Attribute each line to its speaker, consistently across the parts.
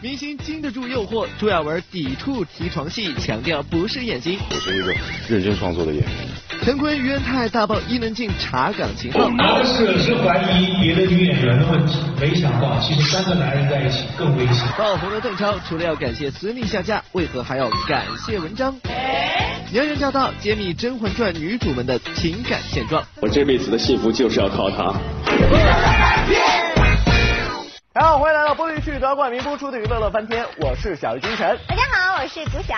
Speaker 1: 明星经得住诱惑，朱亚文抵触提床戏，强调不是演技。
Speaker 2: 我是一个认真创作的演员。
Speaker 1: 陈坤于恩泰大爆伊能静查岗情况。
Speaker 3: 开始是怀疑别的女演员的问题，没想到其实三个男人在一起更危险。
Speaker 1: 爆红的邓超除了要感谢孙俪下架，为何还要感谢文章？娘娘驾到，揭秘《甄嬛传》女主们的情感现状。
Speaker 4: 我这辈子的幸福就是要靠她。
Speaker 1: 大家好，欢迎来到播剧区德冠名播出的娱乐乐翻天，我是小鱼金晨。
Speaker 5: 大家好，我是谷小。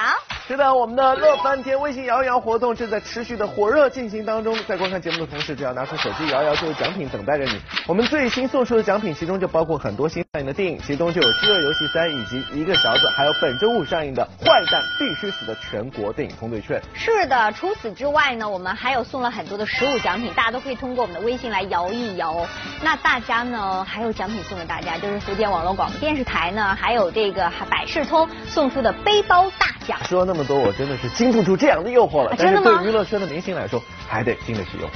Speaker 1: 是的，我们的乐翻天微信摇一摇活动正在持续的火热进行当中，在观看节目的同时，只要拿出手机摇一摇，就有奖品等待着你。我们最新送出的奖品，其中就包括很多新上映的电影，其中就有《饥饿游戏三》以及一个勺子，还有本周五上映的《坏蛋必须死》的全国电影通兑券。
Speaker 5: 是的，除此之外呢，我们还有送了很多的实物奖品，大家都可以通过我们的微信来摇一摇。那大家呢，还有奖品送给大家，就是福建网络广播电视台呢，还有这个百事通送出的背包大奖。
Speaker 1: 说那么多，我真的是。经不住这样的诱惑了，但是对娱乐圈的明星来说，还得经得起诱惑。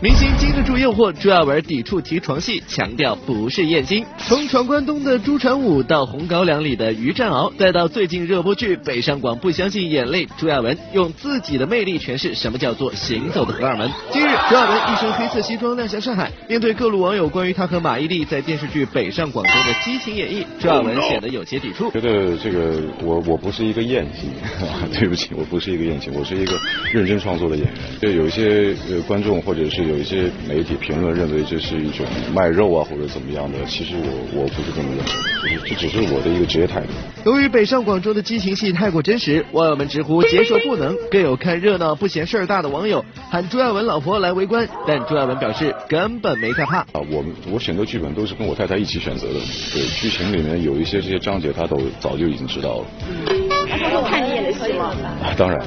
Speaker 1: 明星经得住诱惑，朱亚文抵触提床戏，强调不是艳星。从闯关东的朱传武到红高粱里的于占鳌，再到最近热播剧《北上广不相信眼泪》，朱亚文用自己的魅力诠释什么叫做行走的荷尔蒙。今日，朱亚文一身黑色西装亮相上海，面对各路网友关于他和马伊琍在电视剧《北上广东》的激情演绎，朱亚文显得有些抵触。
Speaker 2: 觉得这个我我不是一个艳星，对不起，我不是。一个演技，我是一个认真创作的演员。对有一些呃观众或者是有一些媒体评论认为这是一种卖肉啊或者怎么样的，其实我我不是这么认为，就是这只是我的一个职业态度。
Speaker 1: 由于北上广州的激情戏太过真实，网友们直呼接受不能，更有看热闹不嫌事儿大的网友喊朱亚文老婆来围观，但朱亚文表示根本没太怕。啊，
Speaker 2: 我们我选择剧本都是跟我太太一起选择的，对剧情里面有一些这些章节，她都早就已经知道了。
Speaker 5: 他看你演的戏吗？
Speaker 2: 当然。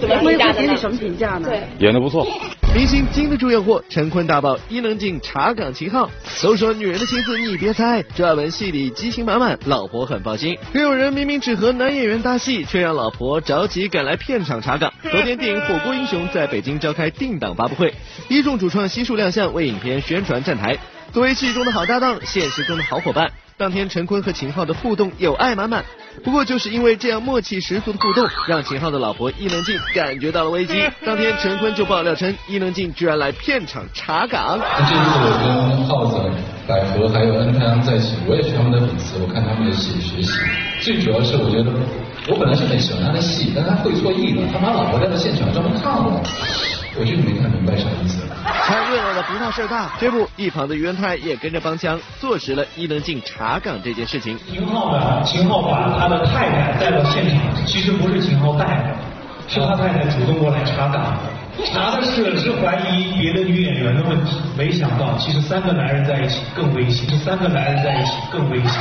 Speaker 6: 怎么评价？给你什么评价呢？对，
Speaker 2: 演的不错。
Speaker 1: 明星经得住诱惑，陈坤大爆伊能静查岗情号。都说女人的心思你别猜，朱亚文戏里激情满满，老婆很放心。更有人明明只和男演员搭戏，却让老婆着急赶来片场查岗。昨天电影《火锅英雄》在北京召开定档发布会，一众主创悉数亮相为影片宣传站台。作为戏中的好搭档，现实中的好伙伴，当天陈坤和秦昊的互动有爱满满。不过就是因为这样默契十足的互动，让秦昊的老婆伊能静感觉到了危机。当天陈坤就爆料称，伊能静居然来片场查岗。
Speaker 7: 这次我跟浩子、百合还有恩太阳在一起，我也是他们的粉丝，我看他们的戏学习。最主要是我觉得，我本来是很喜欢他的戏，但他会错意了，他把老婆带到现场专门看我，我就没看明白啥意思。
Speaker 1: 看热闹的不怕事儿大，这不，一旁的于文泰也跟着帮腔，坐实了伊能静查岗这件事情。
Speaker 3: 秦昊的秦昊把他的太太带到现场，其实不是秦昊带的，是他太太主动过来查岗，查的是是怀疑别的女演员的问题，没想到其实三个男人在一起更危险，是三个男人在一起更危险。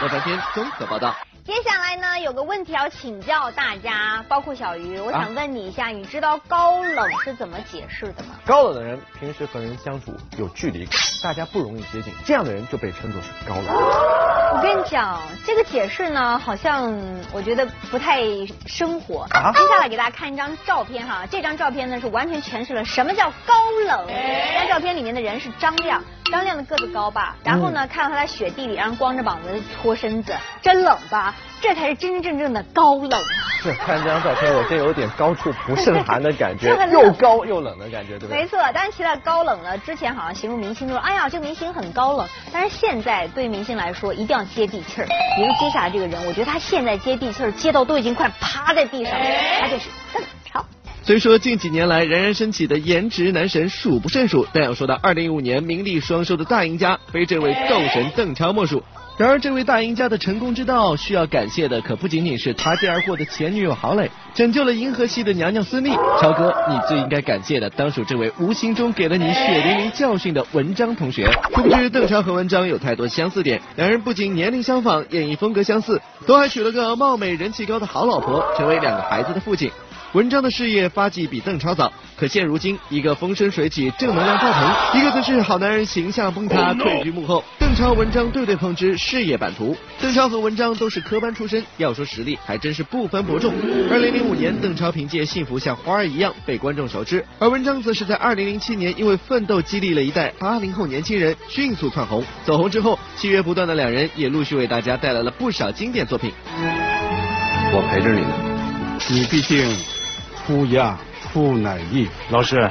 Speaker 1: 乐翻天综合报道。
Speaker 5: 接下来呢，有个问题要请教大家，包括小鱼，我想问你一下，你知道高冷是怎么解释的吗？
Speaker 1: 高冷的人平时和人相处有距离感，大家不容易接近，这样的人就被称作是高冷。
Speaker 5: 我跟你讲，这个解释呢，好像我觉得不太生活。接下来给大家看一张照片哈，这张照片呢是完全诠释了什么叫高冷。这张照片里面的人是张亮，张亮的个子高吧？然后呢，看到他在雪地里，然后光着膀子搓身子，真冷吧？这才是真真正正的高冷。
Speaker 1: 是看这张照片，我真有点高处不胜寒的感觉，又高又冷的感觉，对不对？
Speaker 5: 没错，但是提到高冷呢，之前好像形容明星都说，哎呀，这个明星很高冷。但是现在对明星来说，一定要接地气儿。比如接下来这个人，我觉得他现在接地气儿，接到都已经快趴在地上了，他就是。
Speaker 1: 虽说近几年来冉冉升起的颜值男神数不胜数，但要说到二零一五年名利双收的大赢家，非这位斗神邓超莫属。然而，这位大赢家的成功之道，需要感谢的可不仅仅是擦肩而过的前女友郝蕾，拯救了银河系的娘娘孙俪。超哥，你最应该感谢的，当属这位无形中给了你血淋淋教训的文章同学。殊不知，邓超和文章有太多相似点，两人不仅年龄相仿，演绎风格相似，都还娶了个貌美人气高的好老婆，成为两个孩子的父亲。文章的事业发迹比邓超早，可现如今一个风生水起、正能量爆棚，一个则是好男人形象崩塌、退居幕后。邓超文章对对碰之事业版图，邓超和文章都是科班出身，要说实力还真是不分伯仲。二零零五年，邓超凭借《幸福像花儿一样》被观众熟知，而文章则是在二零零七年因为奋斗激励了一代八零后年轻人，迅速窜红。走红之后，契约不断的两人也陆续为大家带来了不少经典作品。
Speaker 2: 我陪着你呢。
Speaker 8: 你毕竟出亚出奶艺，
Speaker 9: 老师，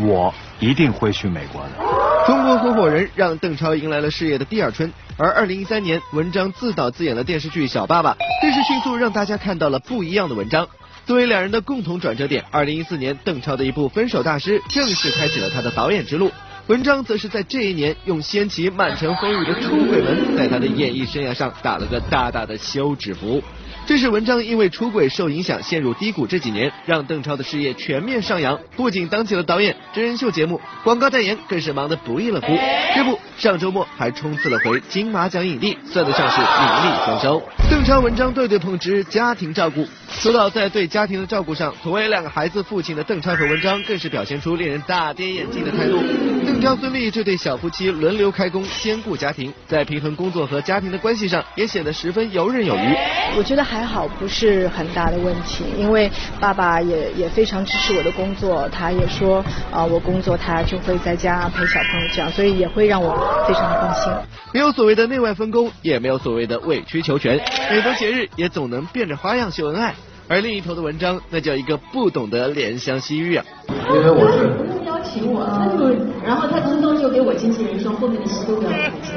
Speaker 9: 我一定会去美国的。
Speaker 1: 中国合伙人让邓超迎来了事业的第二春，而二零一三年，文章自导自演的电视剧《小爸爸》更是迅速让大家看到了不一样的文章。作为两人的共同转折点，二零一四年，邓超的一部《分手大师》正式开启了他的导演之路。文章则是在这一年用掀起满城风雨的出轨门，在他的演艺生涯上打了个大大的休止符。这是文章因为出轨受影响陷入低谷这几年，让邓超的事业全面上扬，不仅当起了导演、真人秀节目、广告代言，更是忙得不亦乐乎。这不，上周末还冲刺了回金马奖影帝，算得上是名利双收。邓超文章对对碰之家庭照顾，说到在对家庭的照顾上，作为两个孩子父亲的邓超和文章更是表现出令人大跌眼镜的态度。邓超、孙俪这对小夫妻轮流开工，兼顾家庭，在平衡工作和家庭的关系上，也显得十分游刃有余。
Speaker 6: 我觉得还好，不是很大的问题，因为爸爸也也非常支持我的工作，他也说啊，我工作他就会在家陪小朋友这样，所以也会让我非常的放心。
Speaker 1: 没有所谓的内外分工，也没有所谓的委曲求全，每逢节日也总能变着花样秀恩爱。而另一头的文章，那叫一个不懂得怜香惜玉啊。
Speaker 10: 因为我是请我，他就然后他自动就给我经纪人说，后面的戏都不要我做，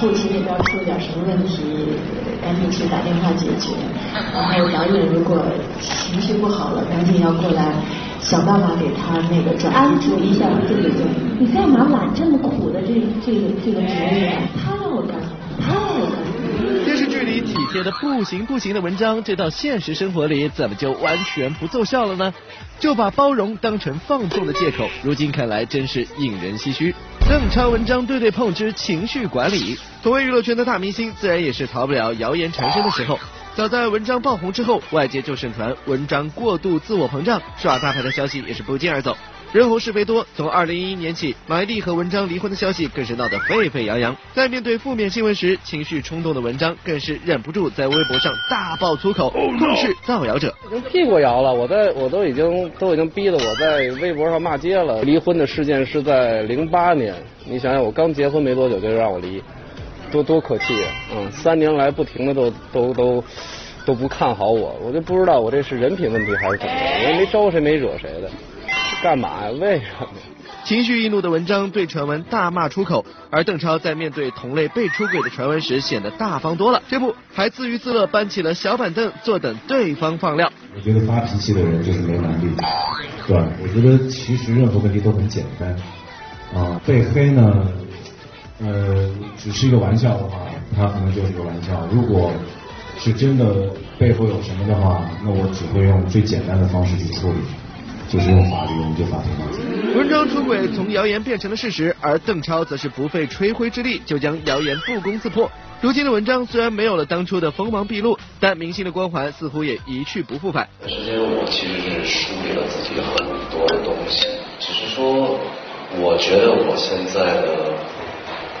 Speaker 10: 后期那边出了点什么问题，赶紧去打电话解决。然后导演如果情绪不好了，赶紧要过来想办法给他那个转安抚一下。对对对，你干嘛揽这么苦的这这个这个职业？他让我干，他让我干。
Speaker 1: 体贴的不行不行的文章，这到现实生活里怎么就完全不奏效了呢？就把包容当成放纵的借口，如今看来真是引人唏嘘。邓超文章对对碰之情绪管理，作为娱乐圈的大明星，自然也是逃不了谣言缠身的时候。早在文章爆红之后，外界就盛传文章过度自我膨胀、耍大牌的消息也是不胫而走。人红是非多，从二零一一年起，马伊琍和文章离婚的消息更是闹得沸沸扬扬。在面对负面新闻时，情绪冲动的文章更是忍不住在微博上大爆粗口，痛斥造谣者。
Speaker 11: 已经辟过谣了，我在我都已经都已经逼得我在微博上骂街了。离婚的事件是在零八年，你想想我刚结婚没多久就让我离，多多可气啊！嗯，三年来不停的都都都都不看好我，我就不知道我这是人品问题还是怎么的，我也没招谁没惹谁的。干嘛呀？为什么？
Speaker 1: 情绪易怒的文章对传闻大骂出口，而邓超在面对同类被出轨的传闻时显得大方多了。这不，还自娱自乐搬起了小板凳，坐等对方放料。
Speaker 12: 我觉得发脾气的人就是没能力，对吧？我觉得其实任何问题都很简单啊。被黑呢，呃，只是一个玩笑的话，他可能就是个玩笑。如果是真的背后有什么的话，那我只会用最简单的方式去处理。就是用法律，我们就法庭嘛。
Speaker 1: 文章出轨从谣言变成了事实，而邓超则是不费吹灰之力就将谣言不攻自破。如今的文章虽然没有了当初的锋芒毕露，但明星的光环似乎也一去不复返。
Speaker 13: 时间我其实是梳理了自己很多的东西，只是说，我觉得我现在的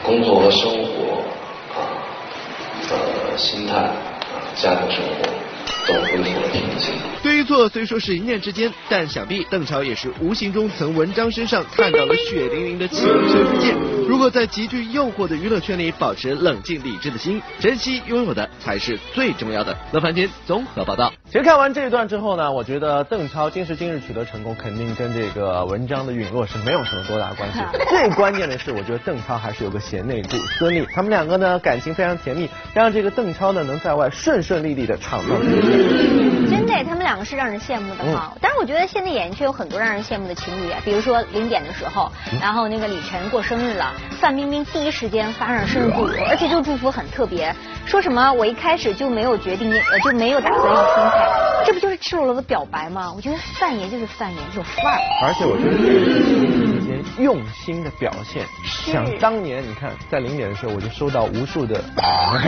Speaker 13: 工作和生活啊，呃，心态啊，家庭生活。
Speaker 1: 对于错虽说是一念之间，但想必邓超也是无形中从文章身上看到了血淋淋的情深世界。如果在极具诱惑的娱乐圈里保持冷静理智的心，珍惜拥有的才是最重要的。乐翻天综合报道。
Speaker 14: 其实看完这一段之后呢，我觉得邓超今时今日取得成功，肯定跟这个文章的陨落是没有什么多大关系。最关键的是，我觉得邓超还是有个贤内助孙俪，他们两个呢感情非常甜蜜，让这个邓超呢能在外顺顺利利的闯荡。
Speaker 5: 真的，他们两个是让人羡慕的哈。但是我觉得现在演艺圈有很多让人羡慕的情侣，比如说零点的时候，然后那个李晨过生日了，范冰冰第一时间发上生日祝福，而且这个祝福很特别，说什么我一开始就没有决定，呃就没有打算要分开，这不就是赤裸裸的表白吗？我觉得范爷就是范爷，有范儿。
Speaker 14: 而且我觉得用心的表现。想当年，你看在零点的时候，我就收到无数的啊，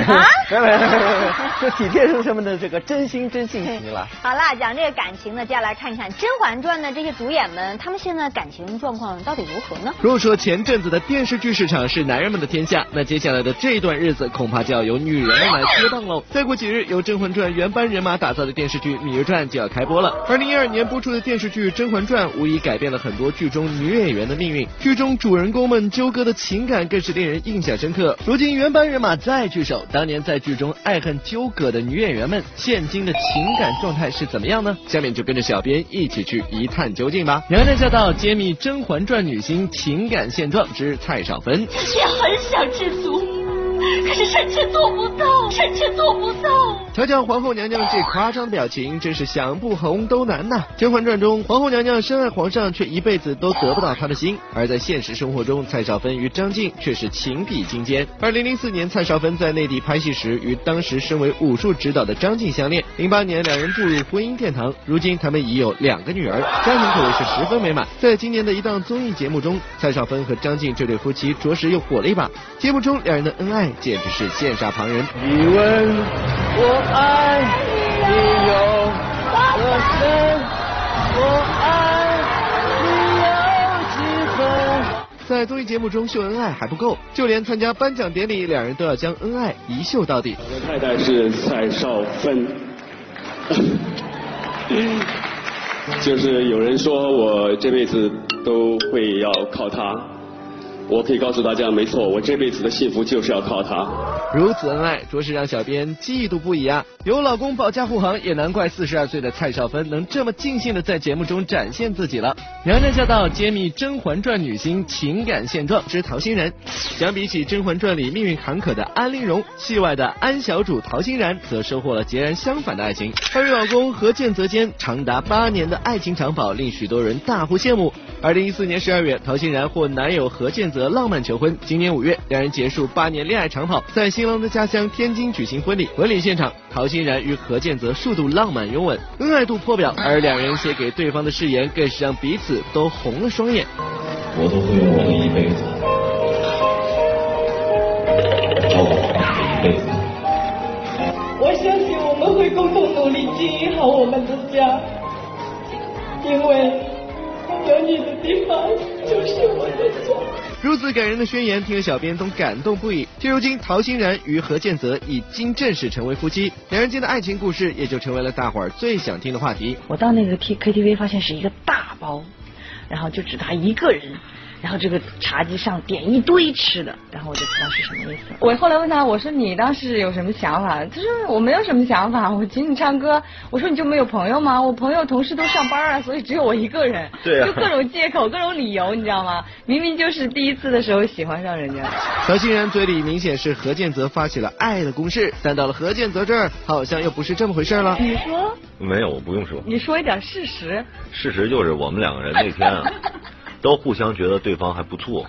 Speaker 14: 就体贴出他们的这个真心真性情了。
Speaker 5: 好啦，讲这个感情呢，接下来看一看《甄嬛传》的这些主演们，他们现在感情状况到底如何呢？
Speaker 1: 如果说前阵子的电视剧市场是男人们的天下，那接下来的这段日子恐怕就要由女人们来接棒喽。再过几日，由《甄嬛传》原班人马打造的电视剧《芈月传》就要开播了。二零一二年播出的电视剧《甄嬛传》无疑改变了很多剧中女演员的命运，剧中主人公们纠葛的情感更是令人印象深刻。如今原班人马再聚首，当年在剧中爱恨纠葛的女演员们，现今的情感状态是怎么样呢？下面就跟着小编一起去一探究竟吧。娘娘驾到，揭秘《甄嬛传》女星情感现状之蔡少芬。
Speaker 15: 也很想知足。可是臣妾做不到，臣妾做不到。
Speaker 1: 瞧瞧皇后娘娘这夸张表情，真是想不红都难呐！《甄嬛传》中，皇后娘娘深爱皇上，却一辈子都得不到他的心；而在现实生活中，蔡少芬与张晋却是情比金坚。二零零四年，蔡少芬在内地拍戏时，与当时身为武术指导的张晋相恋。零八年，两人步入婚姻殿堂，如今他们已有两个女儿，家庭可谓是十分美满。在今年的一档综艺节目中，蔡少芬和张晋这对夫妻着实又火了一把。节目中两人的恩爱简直是羡煞旁人。
Speaker 11: 你问我爱你有多深，我爱你有几分。
Speaker 1: 在综艺节目中秀恩爱还不够，就连参加颁奖典礼，两人都要将恩爱一秀到底。
Speaker 4: 我的太太是蔡少芬，就是有人说我这辈子都会要靠她。我可以告诉大家，没错，我这辈子的幸福就是要靠他。
Speaker 1: 如此恩爱，着实让小编嫉妒不已啊！有老公保驾护航，也难怪四十二岁的蔡少芬能这么尽兴的在节目中展现自己了。娘娘驾到，揭秘《甄嬛传》女星情感现状之陶欣然。相比起《甄嬛传》里命运坎坷的安陵容，戏外的安小主陶欣然则收获了截然相反的爱情。她与老公何建泽间长达八年的爱情长跑，令许多人大呼羡慕。二零一四年十二月，陶欣然获男友何建泽浪漫求婚。今年五月，两人结束八年恋爱长跑，在新郎的家乡天津举行婚礼。婚礼现场，陶欣然与何建泽数度浪漫拥吻，恩爱度破表。而两人写给对方的誓言，更是让彼此都红了双眼。
Speaker 7: 我都会用我的一辈子照顾好你的一辈子。
Speaker 16: 我相信我们会共同努力经营好我们的家，因为有你的地方就是我的家。
Speaker 1: 如此感人的宣言，听了小编都感动不已。现如今，陶欣然与何建泽已经正式成为夫妻，两人间的爱情故事也就成为了大伙儿最想听的话题。
Speaker 17: 我到那个 T K T V 发现是一个大包，然后就只他一个人。然后这个茶几上点一堆吃的，然后我就知道是什么意思。
Speaker 18: 我后来问他，我说你当时有什么想法？他说我没有什么想法，我请你唱歌。我说你就没有朋友吗？我朋友同事都上班啊，所以只有我一个人。
Speaker 14: 对啊。
Speaker 18: 就各种借口，各种理由，你知道吗？明明就是第一次的时候喜欢上人家。
Speaker 1: 何欣然嘴里明显是何建泽发起了爱的攻势，但到了何建泽这儿，好像又不是这么回事了。
Speaker 18: 你说？
Speaker 19: 没有，我不用说。
Speaker 18: 你说一点事实。
Speaker 19: 事实就是我们两个人那天啊。都互相觉得对方还不错，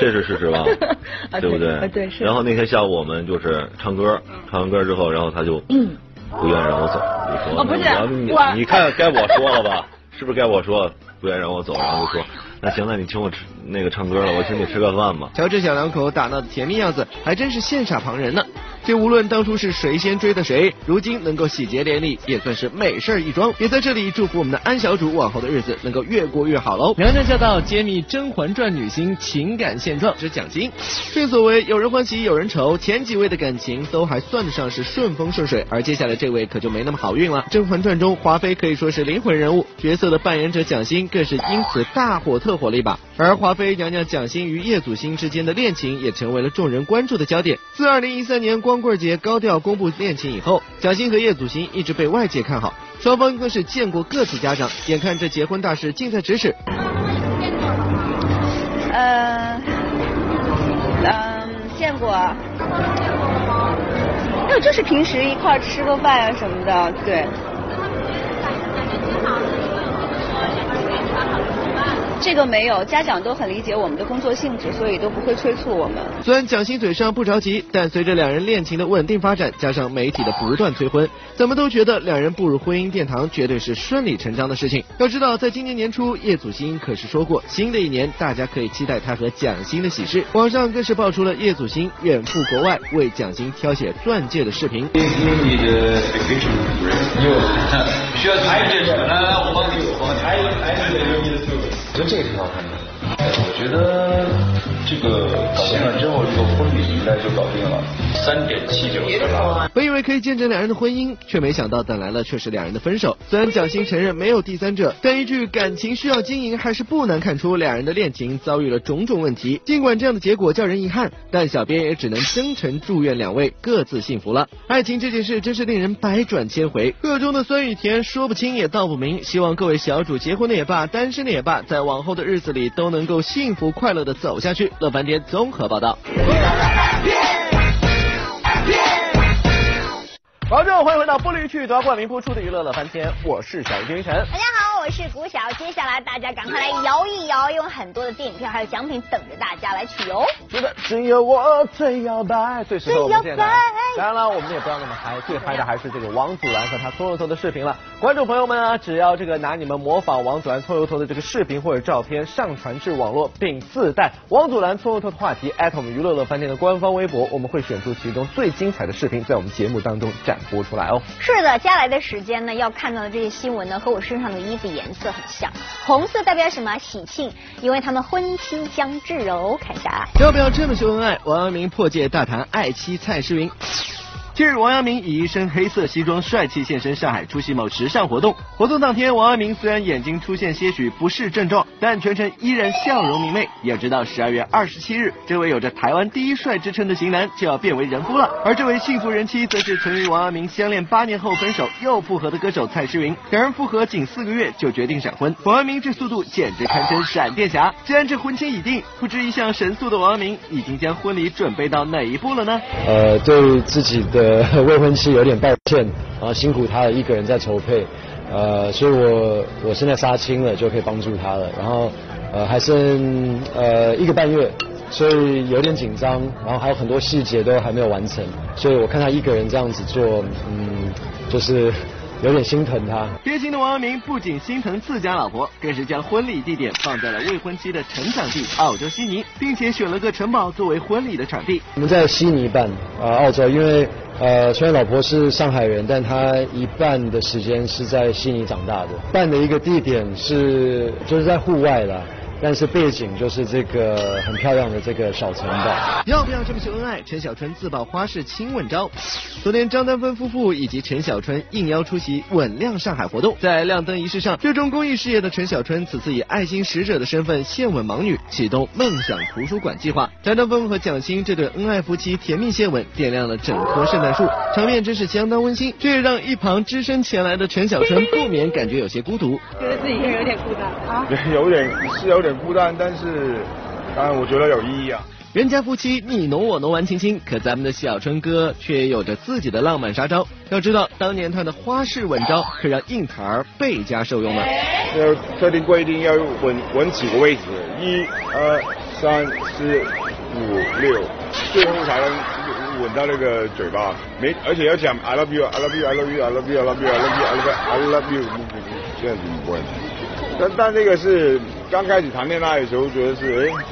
Speaker 19: 这是事实吧？对不对？
Speaker 18: 对是。
Speaker 19: 然后那天下午我们就是唱歌，唱完歌之后，然后他就不愿意让我走，你说：“
Speaker 18: 哦，不是，
Speaker 19: 你你看该我说了吧？是不是该我说不愿意让我走？”然后就说：“ 那行，那你请我吃那个唱歌了，我请你吃个饭吧。”
Speaker 1: 瞧这小两口打闹的甜蜜样子，还真是羡煞旁人呢。这无论当初是谁先追的谁，如今能够喜结连理，也算是美事一桩。也在这里祝福我们的安小主往后的日子能够越过越好喽。娘娘驾到，揭秘《甄嬛传》女星情感现状之蒋欣。正所谓有人欢喜有人愁，前几位的感情都还算得上是顺风顺水，而接下来这位可就没那么好运了。《甄嬛传》中华妃可以说是灵魂人物，角色的扮演者蒋欣更是因此大火特火了一把。而华妃娘娘蒋欣与叶祖新之间的恋情也成为了众人关注的焦点。自二零一三年光光棍节高调公布恋情以后，蒋欣和叶祖新一直被外界看好，双方更是见过各自家长。眼看这结婚大事近在咫尺，
Speaker 5: 呃，嗯，见过。没有，就是平时一块吃个饭啊什么的，对。
Speaker 20: 这个没有，家长都很理解我们的工作性质，所以都不会催促我们。
Speaker 1: 虽然蒋欣嘴上不着急，但随着两人恋情的稳定发展，加上媒体的不断催婚，怎么都觉得两人步入婚姻殿堂绝对是顺理成章的事情。要知道，在今年年初，叶祖新可是说过，新的一年大家可以期待他和蒋欣的喜事。网上更是爆出了叶祖新远赴国外为蒋欣挑选钻戒的视频。
Speaker 21: 我觉得这个挺好看的。觉得这个搞定了之后，这个婚礼应该就搞定了。三点七九克拉。
Speaker 1: 本以为可以见证两人的婚姻，却没想到等来了却是两人的分手。虽然蒋欣承认没有第三者，但一句感情需要经营，还是不难看出两人的恋情遭遇了种种问题。尽管这样的结果叫人遗憾，但小编也只能真诚祝愿两位各自幸福了。爱情这件事真是令人百转千回，各中的酸与甜说不清也道不明。希望各位小主结婚的也罢，单身的也罢，在往后的日子里都能够幸福快乐的走下去。乐翻天综合报道。观众，欢迎回到玻璃趣夺冠名播出的娱乐乐翻天，我是小丁晨。
Speaker 5: 大家好，我是古晓。接下来大家赶快来摇一摇，有很多的电影票还有奖品等着大家来取哦。
Speaker 1: 是的，只有我最摇摆，最适合我们现在。当然了，我们也不要那么嗨，最嗨的还是这个王祖蓝和他搓油头的视频了。观众朋友们啊，只要这个拿你们模仿王祖蓝搓油头的这个视频或者照片上传至网络，并自带王祖蓝搓油头的话题，艾特我们娱乐乐饭店的官方微博，我们会选出其中最精彩的视频，在我们节目当中展。播出来哦。
Speaker 5: 是的，接下来的时间呢，要看到的这些新闻呢，和我身上的衣服颜色很像。红色代表什么？喜庆，因为他们婚期将至哦。看一下，
Speaker 1: 要不要这么秀恩爱？王阳明破戒大谈爱妻蔡诗芸。近日，王阳明以一身黑色西装帅气现身上海出席某时尚活动。活动当天，王阳明虽然眼睛出现些许不适症状，但全程依然笑容明媚。要知道，十二月二十七日，这位有着台湾第一帅之称的型男就要变为人夫了。而这位幸福人妻，则是曾与王阳明相恋八年后分手又复合的歌手蔡诗芸。两人复合仅四个月就决定闪婚，王阳明这速度简直堪称闪电侠。既然这婚期已定，不知一向神速的王阳明已经将婚礼准备到哪一步了呢？
Speaker 22: 呃，对自己的。呃，未婚妻有点抱歉，然后辛苦他一个人在筹备，呃，所以我我现在杀青了，就可以帮助他了。然后呃还剩呃一个半月，所以有点紧张，然后还有很多细节都还没有完成，所以我看他一个人这样子做，嗯，就是。有点心疼他。
Speaker 1: 贴心的王阳明不仅心疼自家老婆，更是将婚礼地点放在了未婚妻的成长地澳洲悉尼，并且选了个城堡作为婚礼的场地。
Speaker 22: 我们在悉尼办，呃，澳洲，因为呃，虽然老婆是上海人，但她一半的时间是在悉尼长大的。办的一个地点是就是在户外了。但是背景就是这个很漂亮的这个小城堡。
Speaker 1: 要不要这么秀恩爱？陈小春自曝花式亲吻招。昨天张丹峰夫妇以及陈小春应邀出席吻亮上海活动，在亮灯仪式上，热衷公益事业的陈小春此次以爱心使者的身份献吻盲女，启动梦想图书馆计划。张丹峰和蒋欣这对恩爱夫妻甜蜜献吻，点亮了整棵圣诞树，场面真是相当温馨。这也让一旁只身前来的陈小春不免感觉有些孤独，
Speaker 23: 觉得自己一个人有点孤单啊，
Speaker 24: 有点是有点。孤单，但是当然我觉得有意义啊。
Speaker 1: 人家夫妻你侬我侬玩亲亲，可咱们的小春哥却有着自己的浪漫杀招。要知道，当年他的花式吻招可让硬台儿倍加受用了。
Speaker 24: 要特定规定要吻吻几个位置，一、二、三、四、五、六，最后才能吻到那个嘴巴。没，而且要讲 I love you, I love you, I love you, I love you, I love you, I love you, I love you, I love you，这样子不问题。但但那个是。刚开始谈恋爱的时候，觉得是哎，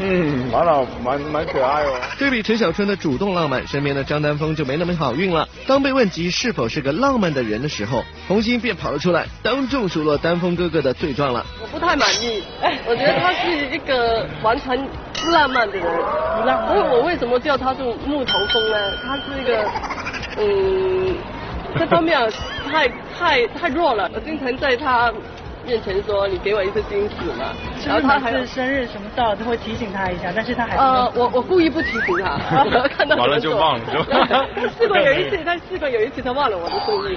Speaker 24: 嗯，蛮好，蛮蛮可爱哦。
Speaker 1: 对比陈小春的主动浪漫，身边的张丹峰就没那么好运了。当被问及是否是个浪漫的人的时候，红星便跑了出来，当众数落丹峰哥哥的罪状了。
Speaker 25: 我不太满意，我觉得他是一个完全不浪漫的人。不浪所以我为什么叫他是木头风呢？他是一个，嗯，这方面太太太弱了。我经常在他。面前说你给我一次惊喜嘛，
Speaker 23: 然后他还是生日什么到都会提醒他一下，但是他还是
Speaker 25: 呃我我故意不提醒他，看 到
Speaker 24: 完了就忘了，
Speaker 25: 试过有一次，他试过有一次他忘了我的生日，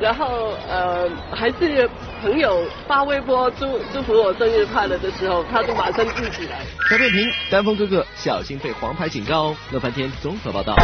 Speaker 25: 然后呃还是朋友发微博祝祝福我生日快乐的时候，他就马上记起来。
Speaker 1: 小片评：丹峰哥哥小心被黄牌警告哦。乐翻天综合报道。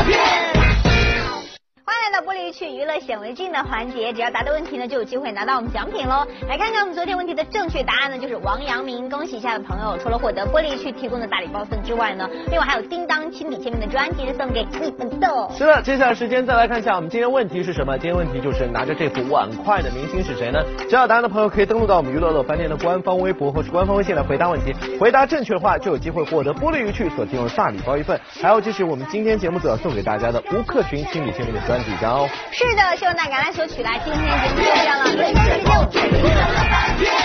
Speaker 5: 去娱乐显微镜的环节，只要答对问题呢，就有机会拿到我们奖品喽。来看看我们昨天问题的正确答案呢，就是王阳明。恭喜一下的朋友，除了获得玻璃去提供的大礼包份之外呢，另外还有叮当亲笔签名的专辑是送给你们的。
Speaker 14: 是的，接下来时间再来看一下我们今天问题是什么？今天问题就是拿着这副碗筷的明星是谁呢？知道答案的朋友可以登录到我们娱乐乐饭店的官方微博或是官方微信来回答问题。回答正确的话，就有机会获得玻璃鱼趣所提供的大礼包一份，还有就是我们今天节目组要送给大家的吴克群亲笔签名的专辑一张哦。
Speaker 5: 是的，希望大家来索取来。今天节目就这样了，明天时间我们再见。